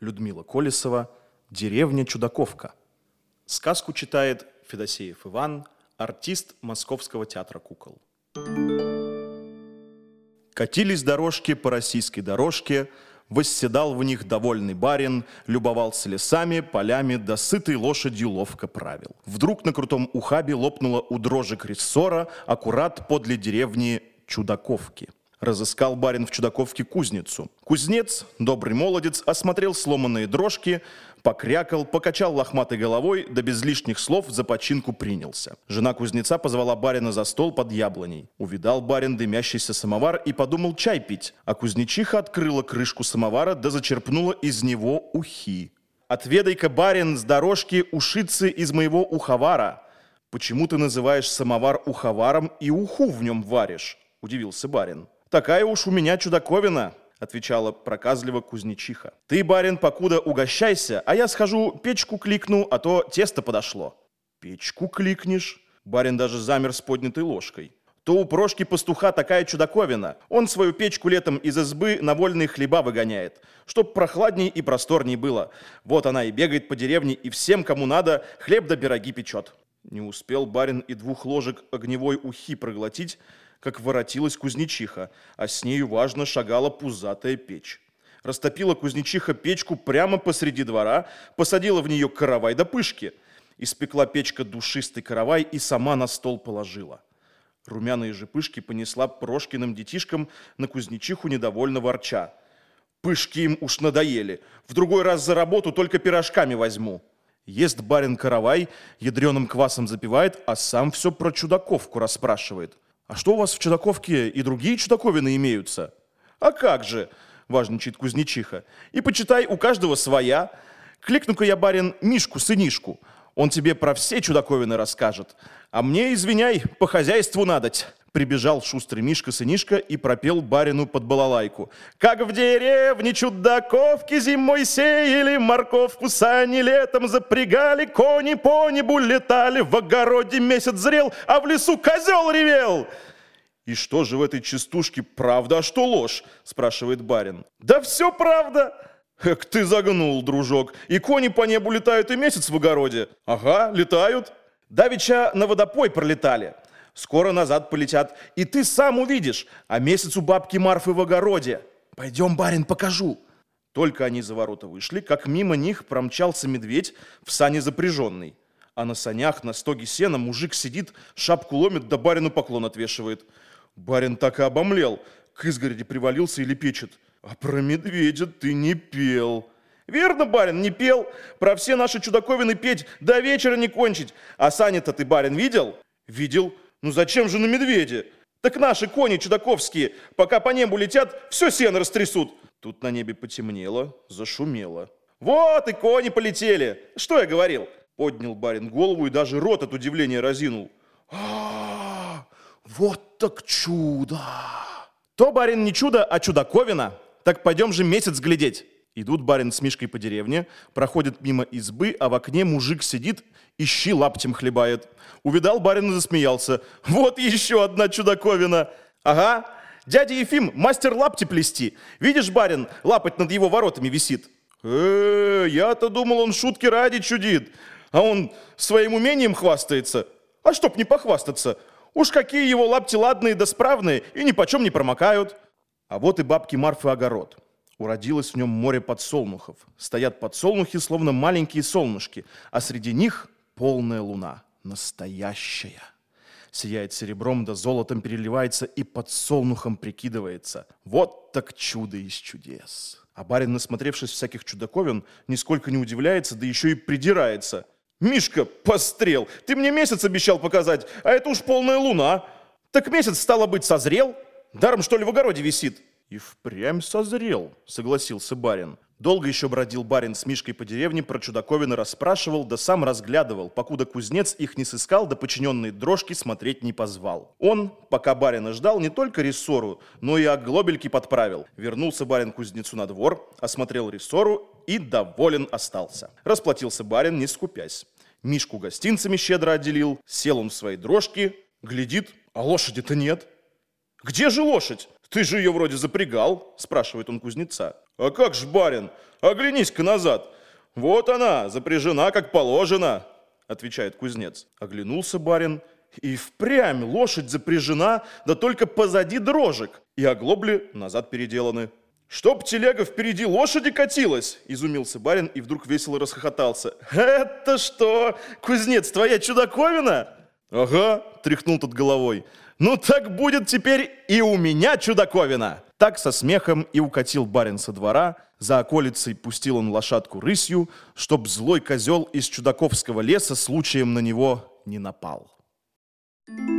Людмила Колесова «Деревня Чудаковка». Сказку читает Федосеев Иван, артист Московского театра кукол. Катились дорожки по российской дорожке, Восседал в них довольный барин, любовался лесами, полями, да сытой лошадью ловко правил. Вдруг на крутом ухабе лопнула у дрожек рессора аккурат подле деревни Чудаковки. Разыскал барин в Чудаковке кузницу. Кузнец, добрый молодец, осмотрел сломанные дрожки, покрякал, покачал лохматой головой, да без лишних слов за починку принялся. Жена кузнеца позвала барина за стол под яблоней. Увидал барин дымящийся самовар и подумал чай пить, а кузнечиха открыла крышку самовара да зачерпнула из него ухи. «Отведай-ка, барин, с дорожки ушицы из моего уховара. Почему ты называешь самовар уховаром и уху в нем варишь?» – удивился барин. «Такая уж у меня чудаковина», — отвечала проказливо кузнечиха. «Ты, барин, покуда угощайся, а я схожу, печку кликну, а то тесто подошло». «Печку кликнешь?» Барин даже замер с поднятой ложкой. «То у Прошки пастуха такая чудаковина. Он свою печку летом из избы на вольные хлеба выгоняет, чтоб прохладней и просторней было. Вот она и бегает по деревне, и всем, кому надо, хлеб да пироги печет». Не успел барин и двух ложек огневой ухи проглотить, как воротилась кузнечиха, а с нею важно шагала пузатая печь. Растопила кузнечиха печку прямо посреди двора, посадила в нее каравай до пышки. Испекла печка душистый каравай и сама на стол положила. Румяные же пышки понесла Прошкиным детишкам на кузнечиху недовольно ворча. Пышки им уж надоели. В другой раз за работу только пирожками возьму. Ест барин каравай, ядреным квасом запивает, а сам все про чудаковку расспрашивает – а что у вас в Чудаковке и другие чудаковины имеются? А как же, важничает кузнечиха. И почитай, у каждого своя. Кликну-ка я, барин, Мишку-сынишку. Он тебе про все чудаковины расскажет. А мне, извиняй, по хозяйству надоть. Прибежал шустрый Мишка-сынишка и пропел барину под балалайку. Как в деревне чудаковки зимой сеяли, морковку сани летом запрягали, кони по небу летали, в огороде месяц зрел, а в лесу козел ревел. «И что же в этой частушке правда, а что ложь?» – спрашивает барин. «Да все правда!» «Эк, ты загнул, дружок. И кони по небу летают и месяц в огороде?» «Ага, летают». «Давеча на водопой пролетали скоро назад полетят, и ты сам увидишь, а месяц у бабки Марфы в огороде. Пойдем, барин, покажу». Только они за ворота вышли, как мимо них промчался медведь в сане запряженный. А на санях на стоге сена мужик сидит, шапку ломит, да барину поклон отвешивает. Барин так и обомлел, к изгороди привалился и лепечет. «А про медведя ты не пел». «Верно, барин, не пел. Про все наши чудаковины петь до вечера не кончить. А сани-то ты, барин, видел?» «Видел. Ну зачем же на медведе? Так наши кони чудаковские, пока по небу летят, все сено растрясут. Тут на небе потемнело, зашумело. Вот и кони полетели. Что я говорил? Поднял барин голову и даже рот от удивления разинул. А, вот так чудо! То, барин, не чудо, а чудаковина. Так пойдем же месяц глядеть. Идут барин с Мишкой по деревне, проходят мимо избы, а в окне мужик сидит, ищи лаптем хлебает. Увидал барин и засмеялся. Вот еще одна чудаковина. Ага, дядя Ефим, мастер лапти плести. Видишь, барин, лапоть над его воротами висит. Э, я-то думал, он шутки ради чудит. А он своим умением хвастается. А чтоб не похвастаться, уж какие его лапти ладные да справные и ни почем не промокают. А вот и бабки Марфы огород. Уродилось в нем море подсолнухов. Стоят подсолнухи, словно маленькие солнышки, а среди них полная луна, настоящая. Сияет серебром да золотом переливается и подсолнухом прикидывается. Вот так чудо из чудес. А барин, насмотревшись всяких чудаковин, нисколько не удивляется, да еще и придирается. «Мишка, пострел, ты мне месяц обещал показать, а это уж полная луна. Так месяц, стало быть, созрел? Даром, что ли, в огороде висит?» «И впрямь созрел», — согласился барин. Долго еще бродил барин с Мишкой по деревне, про чудаковины расспрашивал, да сам разглядывал, покуда кузнец их не сыскал, да подчиненные дрожки смотреть не позвал. Он, пока барина ждал, не только рессору, но и оглобельки подправил. Вернулся барин кузнецу на двор, осмотрел рессору и доволен остался. Расплатился барин, не скупясь. Мишку гостинцами щедро отделил, сел он в свои дрожки, глядит, а лошади-то нет. «Где же лошадь?» – Ты же ее вроде запрягал, спрашивает он кузнеца. А как ж, барин, оглянись-ка назад. Вот она, запряжена как положено, отвечает кузнец. Оглянулся барин, и впрямь лошадь запряжена, да только позади дрожек, и оглобли назад переделаны. «Чтоб телега впереди лошади катилась!» – изумился барин и вдруг весело расхохотался. «Это что, кузнец, твоя чудаковина?» «Ага», – тряхнул тот головой. «Ну так будет теперь и у меня чудаковина!» Так со смехом и укатил барин со двора, за околицей пустил он лошадку рысью, чтоб злой козел из чудаковского леса случаем на него не напал. thank you